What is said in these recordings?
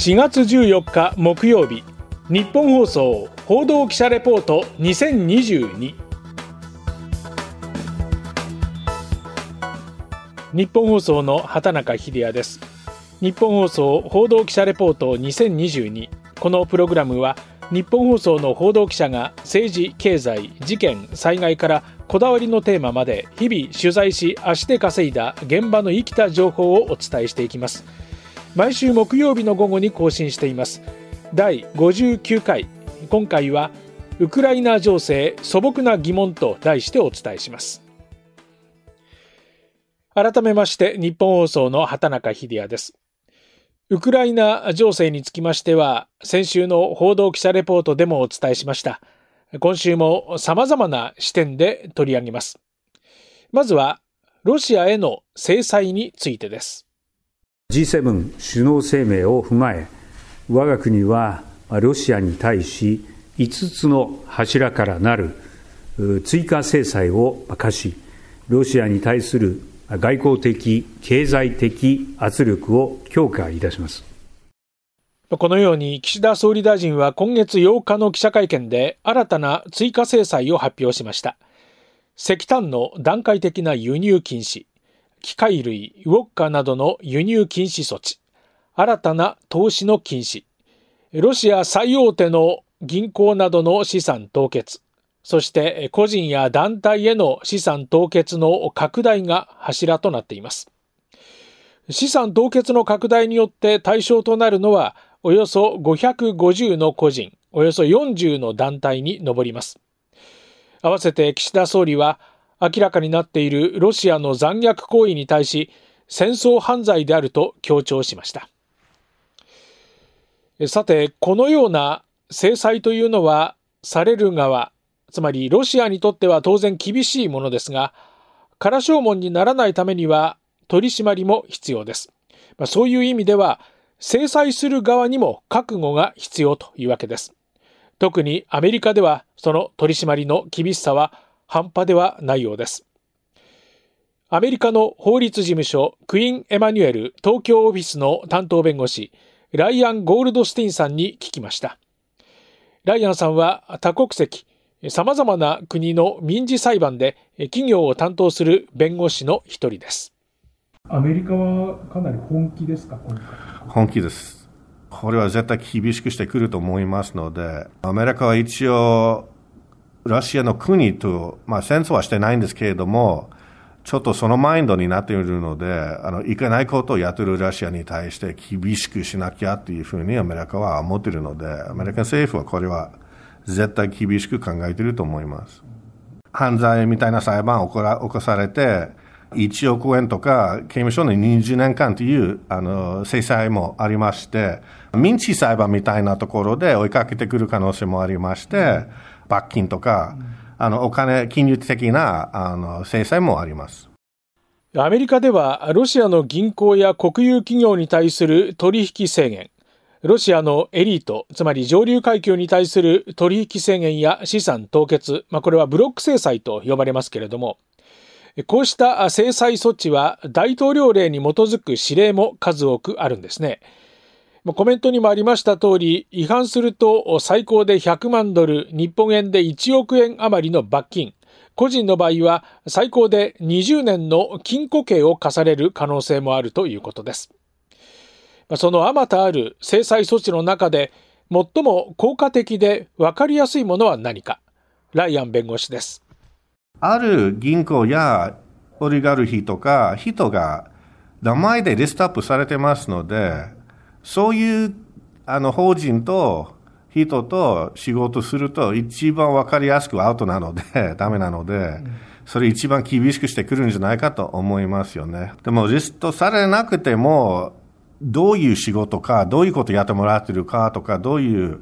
4月14日木曜日日本放送報道記者レポート2022日本放送の畑中秀也です。日本放送報道記者レポート2022このプログラムは日本放送の報道記者が政治経済事件災害からこだわりのテーマまで日々取材し足で稼いだ現場の生きた情報をお伝えしていきます。毎週木曜日の午後に更新しています。第59回。今回はウクライナ情勢素朴な疑問と題してお伝えします。改めまして日本放送の畑中秀也です。ウクライナ情勢につきましては先週の報道記者レポートでもお伝えしました。今週も様々な視点で取り上げます。まずはロシアへの制裁についてです。G7 首脳声明を踏まえ我が国はロシアに対し5つの柱からなる追加制裁を課しロシアに対する外交的、経済的圧力を強化いたします。このように岸田総理大臣は今月8日の記者会見で新たな追加制裁を発表しました。石炭の段階的な輸入禁止、機械類、ウォッカなどの輸入禁止措置、新たな投資の禁止、ロシア最大手の銀行などの資産凍結、そして個人や団体への資産凍結の拡大が柱となっています。資産凍結の拡大によって対象となるのはおよそ550の個人、およそ40の団体に上ります。合わせて岸田総理は明らかになっているロシアの残虐行為に対し戦争犯罪であると強調しました。さて、このような制裁というのはされる側、つまりロシアにとっては当然厳しいものですが、空正門にならないためには取り締まりも必要です。まあ、そういう意味では、制裁する側にも覚悟が必要というわけです。特にアメリカではその取り締まりの厳しさは半端ではないようです。アメリカの法律事務所クイーン・エマニュエル東京オフィスの担当弁護士ライアン・ゴールドスティンさんに聞きました。ライアンさんは多国籍、様々な国の民事裁判で企業を担当する弁護士の一人です。アメリカはかなり本気ですか、本気です。これは絶対厳しくしてくると思いますので、アメリカは一応、ロシアの国と、まあ戦争はしてないんですけれども、ちょっとそのマインドになっているので、あの、いけないことをやっているロシアに対して厳しくしなきゃっていうふうにアメリカは思っているので、アメリカ政府はこれは絶対厳しく考えていると思います。犯罪みたいな裁判を起こされて、1億円とか刑務所の20年間というあの制裁もありまして、民事裁判みたいなところで追いかけてくる可能性もありまして、罰金とか、あのお金、金融的なあの制裁もあります。アメリカではロシアの銀行や国有企業に対する取引制限、ロシアのエリート、つまり上流階級に対する取引制限や資産凍結、まあ、これはブロック制裁と呼ばれますけれども、こうした制裁措置は大統領令に基づく指令も数多くあるんですね。コメントにもありました通り、違反すると最高で100万ドル、日本円で1億円余りの罰金、個人の場合は最高で20年の禁錮刑を課される可能性もあるということです。そのあまたある制裁措置の中で最も効果的で分かりやすいものは何かライアン弁護士です。ある銀行やオリガルヒとか人が名前でリストアップされてますので、そういうあの法人と人と仕事すると一番分かりやすくアウトなので、ダメなので、それ一番厳しくしてくるんじゃないかと思いますよね。でもリストされなくても、どういう仕事か、どういうことやってもらってるかとか、どういう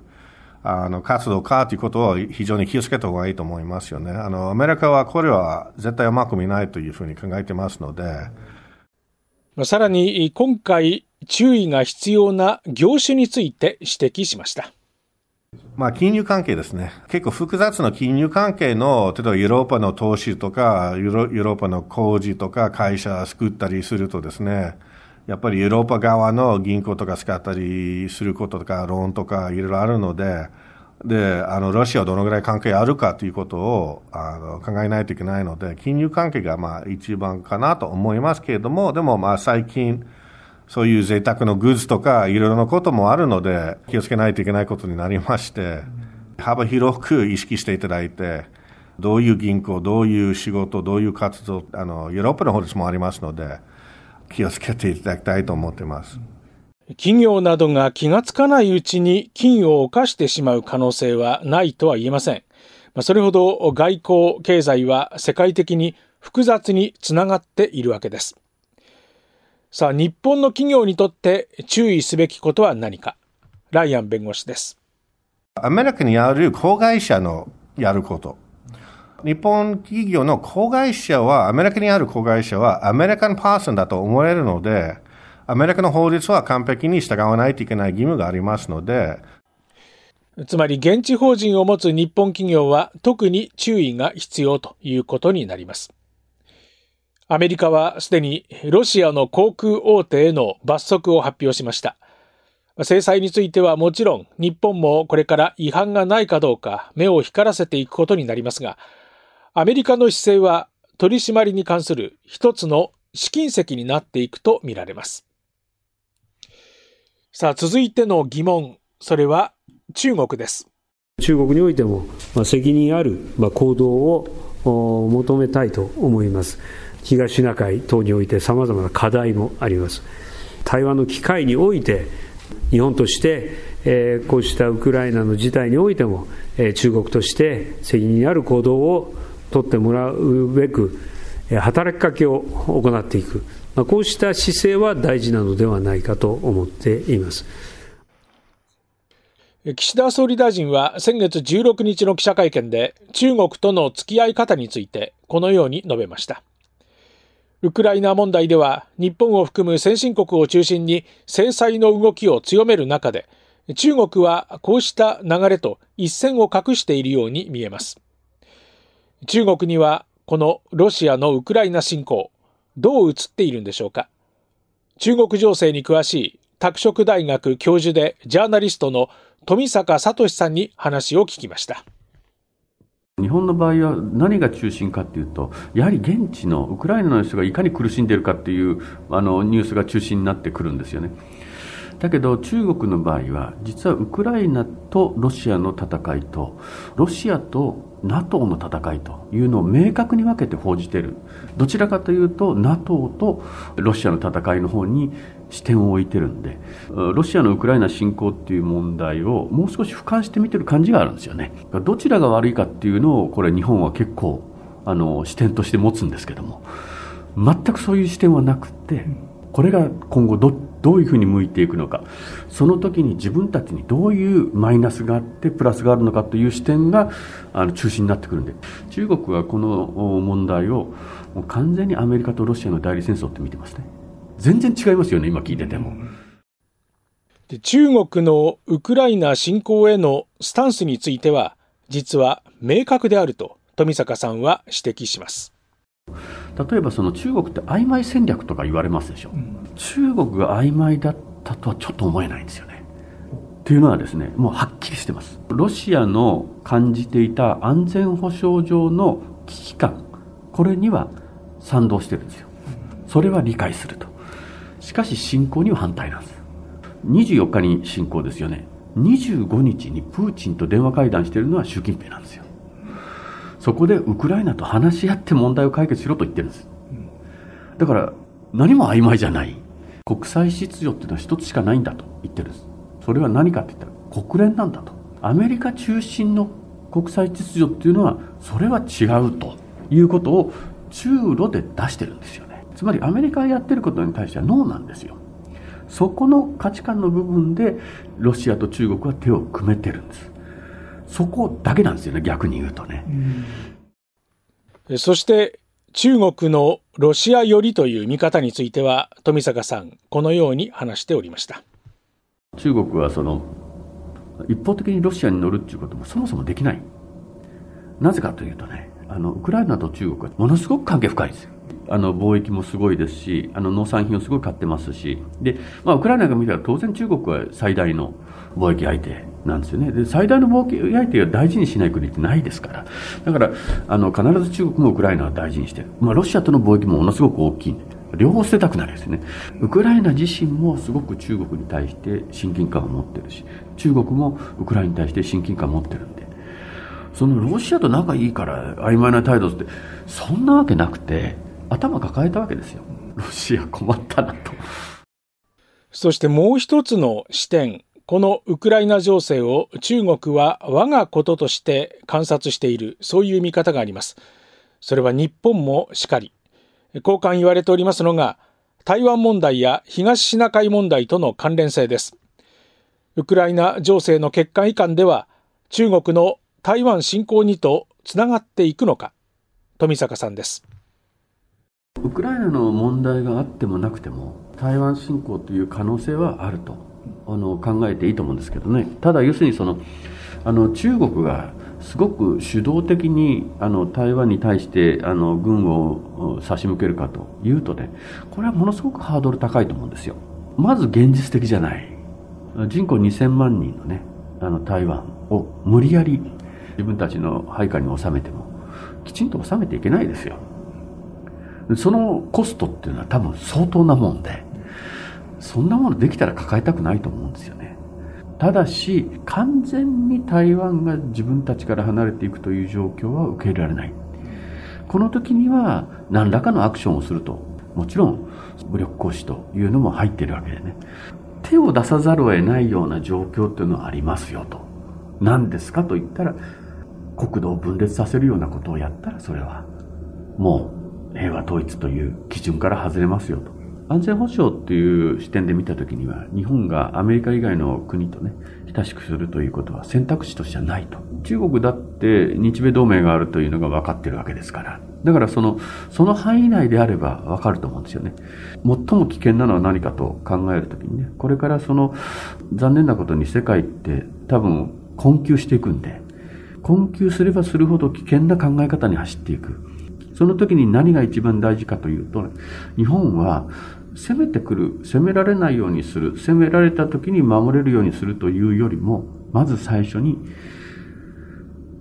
あの活動かということを非常に気をつけた方がいいと思いますよね。あの、アメリカはこれは絶対甘く見ないというふうに考えてますので。さらに、今回注意が必要な業種について指摘しました。まあ、金融関係ですね。結構複雑な金融関係の、例えばヨーロッパの投資とか、ヨーロッパの工事とか会社作ったりするとですね、やっぱりヨーロッパ側の銀行とか使ったりすることとか、ローンとかいろいろあるので、で、あの、ロシアはどのぐらい関係あるかということを、あの、考えないといけないので、金融関係がまあ一番かなと思いますけれども、でもまあ最近、そういう贅沢のグッズとかいろいろなこともあるので、気をつけないといけないことになりまして、幅広く意識していただいて、どういう銀行、どういう仕事、どういう活動、あの、ヨーロッパの法律もありますので、気をつけていただきたいと思っています。企業などが気がつかないうちに金を犯してしまう可能性はないとは言えません。それほど外交、経済は世界的に複雑につながっているわけです。さあ、日本の企業にとって注意すべきことは何か？ライアン弁護士です。アメリカにある子会社のやること。日本企業の子会社は、アメリカにある子会社はアメリカンパーソンだと思われるので、アメリカの法律は完璧に従わないといけない義務がありますので、つまり現地法人を持つ日本企業は特に注意が必要ということになります。アメリカはすでにロシアの航空大手への罰則を発表しました。制裁についてはもちろん日本もこれから違反がないかどうか目を光らせていくことになりますが、アメリカの姿勢は取り締まりに関する一つの試金石になっていくとみられます。さあ、続いての疑問、それは中国です。中国においても、責任ある、行動を求めたいと思います。東シナ海等においてさまざまな課題もあります。対話の機会において、日本として、えー、こうしたウクライナの事態においても、えー、中国として責任ある行動を取ってもらうべく、働きかけを行っていく、まあ、こうした姿勢は大事なのではないかと思っています。岸田総理大臣は先月16日の記者会見で中国との付き合い方についてこのように述べました。ウクライナ問題では日本を含む先進国を中心に制裁の動きを強める中で中国はこうした流れと一線を画しているように見えます。中国にはこのロシアのウクライナ侵攻、どう映っているんでしょうか中国情勢に詳しい拓殖大学教授でジャーナリストの富坂聡さんに話を聞きました。日本の場合は何が中心かというと、やはり現地のウクライナの人がいかに苦しんでいるかというあのニュースが中心になってくるんですよね。だけど中国の場合は実はウクライナとロシアの戦いとロシアと NATO の戦いというのを明確に分けて報じている。どちらかというと NATO とロシアの戦いの方に視点を置いてるんでロシアのウクライナ侵攻っていう問題をもう少し俯瞰して見てる感じがあるんですよね。どちらが悪いかっていうのをこれ日本は結構あの視点として持つんですけども全くそういう視点はなくてこれが今後どっどういうふうに向いていくのか。その時に自分たちにどういうマイナスがあってプラスがあるのかという視点があの中心になってくるんで。中国はこの問題を完全にアメリカとロシアの代理戦争って見てますね。全然違いますよね今聞いてても。で中国のウクライナ侵攻へのスタンスについては実は明確であると富坂さんは指摘します。例えばその中国って曖昧戦略とか言われますでしょ、うん、中国が曖昧だったとはちょっと思えないんですよね。というのはですね、もうはっきりしてます。ロシアの感じていた安全保障上の危機感、これには賛同してるんですよ。それは理解すると。しかし侵攻には反対なんです。24日に侵攻ですよね。25日にプーチンと電話会談してるのは習近平なんですよ。そこでウクライナと話し合って問題を解決しろと言ってるんです。だから何も曖昧じゃない。国際秩序っていうのは一つしかないんだと言ってるんです。それは何かって言ったら国連なんだと。アメリカ中心の国際秩序っていうのはそれは違うということを中ロで出してるんですよね。つまりアメリカがやってることに対してはノーなんですよ。そこの価値観の部分でロシアと中国は手を組めてるんです。そこだけなんですよね、逆に言うとね。そして中国のロシア寄りという見方については富坂さんこのように話しておりました。中国はその一方的にロシアに乗るっていうこともそもそもできない。なぜかというとねあのウクライナと中国はものすごく関係深いですよ。あの貿易もすごいですし、あの農産品をすごい買ってますし、で、まあ、ウクライナが見たら当然中国は最大の貿易相手。なんですよね。で、最大の貿易相手を大事にしない国ってないですから。だから、あの、必ず中国もウクライナは大事にしてる。まあ、ロシアとの貿易もものすごく大きいんで。両方捨てたくなるんですね。ウクライナ自身もすごく中国に対して親近感を持ってるし、中国もウクライナに対して親近感を持ってるんで、そのロシアと仲いいから曖昧な態度って、そんなわけなくて、頭抱えたわけですよ。ロシア困ったなと。そしてもう一つの視点、このウクライナ情勢を中国は我がこととして観察している、そういう見方があります。それは日本もしかり。交換言われておりますのが、台湾問題や東シナ海問題との関連性です。ウクライナ情勢の欠陥遺憾では、中国の台湾侵攻にとつながっていくのか、富坂さんです。ウクライナの問題があってもなくても、台湾侵攻という可能性はあるとあの考えていいと思うんですけどね。ただ、要するにその、あの中国がすごく主導的にあの台湾に対してあの軍を差し向けるかというとね、これはものすごくハードル高いと思うんですよ。まず現実的じゃない。人口2000万人のね、あの台湾を無理やり自分たちの配下に収めても、きちんと収めていけないですよ。そのコストっていうのは多分相当なもんで、そんなものできたら抱えたくないと思うんですよね。ただし、完全に台湾が自分たちから離れていくという状況は受け入れられない。この時には何らかのアクションをすると、もちろん武力行使というのも入ってるわけでね。手を出さざるを得ないような状況っていうのはありますよと。何ですかと言ったら、国土を分裂させるようなことをやったらそれはもう平和統一という基準から外れますよと。安全保障っていう視点で見たときには、日本がアメリカ以外の国とね、親しくするということは選択肢としてはないと。中国だって日米同盟があるというのが分かってるわけですから。だからその、その範囲内であれば分かると思うんですよね。最も危険なのは何かと考えるときにね、これからその、残念なことに世界って多分困窮していくんで、困窮すればするほど危険な考え方に走っていく。その時に何が一番大事かというと、日本は攻めてくる、攻められないようにする、攻められた時に守れるようにするというよりも、まず最初に、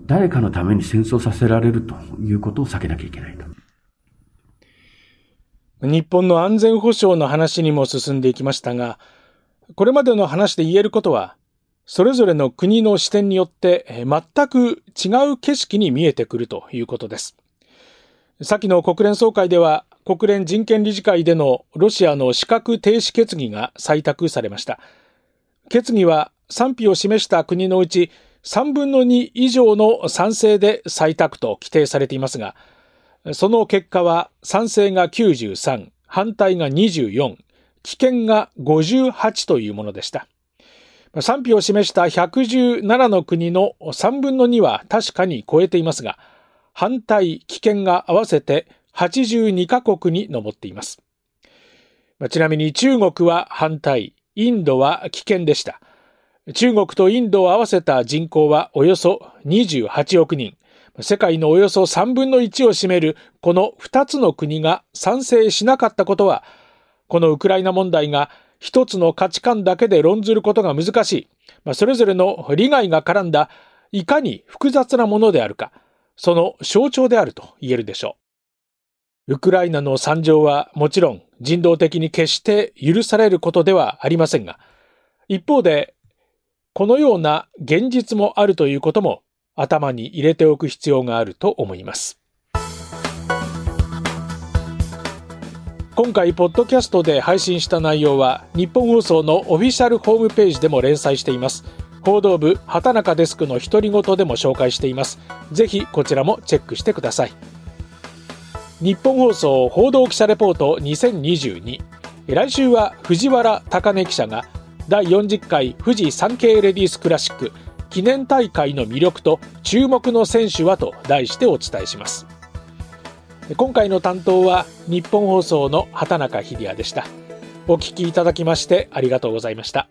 誰かのために戦争させられるということを避けなきゃいけないと。日本の安全保障の話にも進んでいきましたが、これまでの話で言えることは、それぞれの国の視点によって全く違う景色に見えてくるということです。先の国連総会では国連人権理事会でのロシアの資格停止決議が採択されました。決議は賛否を示した国のうち3分の2以上の賛成で採択と規定されていますが、その結果は賛成が93、反対が24、棄権が58というものでした。賛否を示した117の国の3分の2は確かに超えていますが、反対、棄権が合わせて82カ国に上っています。まちなみに中国は反対、インドは棄権でした。中国とインドを合わせた人口はおよそ28億人。世界のおよそ3分の1を占めるこの2つの国が賛成しなかったことは、このウクライナ問題が一つの価値観だけで論ずることが難しいま、それぞれの利害が絡んだいかに複雑なものであるか、その象徴であると言えるでしょう。ウクライナの惨状はもちろん人道的に決して許されることではありませんが、一方で、このような現実もあるということも頭に入れておく必要があると思います。今回、ポッドキャストで配信した内容は、日本放送のオフィシャルホームページでも連載しています。報道部、畑中デスクの独り言でも紹介しています。ぜひ、こちらもチェックしてください。日本放送報道記者レポート2022来週は藤原貴根記者が第40回富士山系レディースクラシック記念大会の魅力と注目の選手はと題してお伝えします。今回の担当は日本放送の畑中秀也でした。お聞きいただきましてありがとうございました。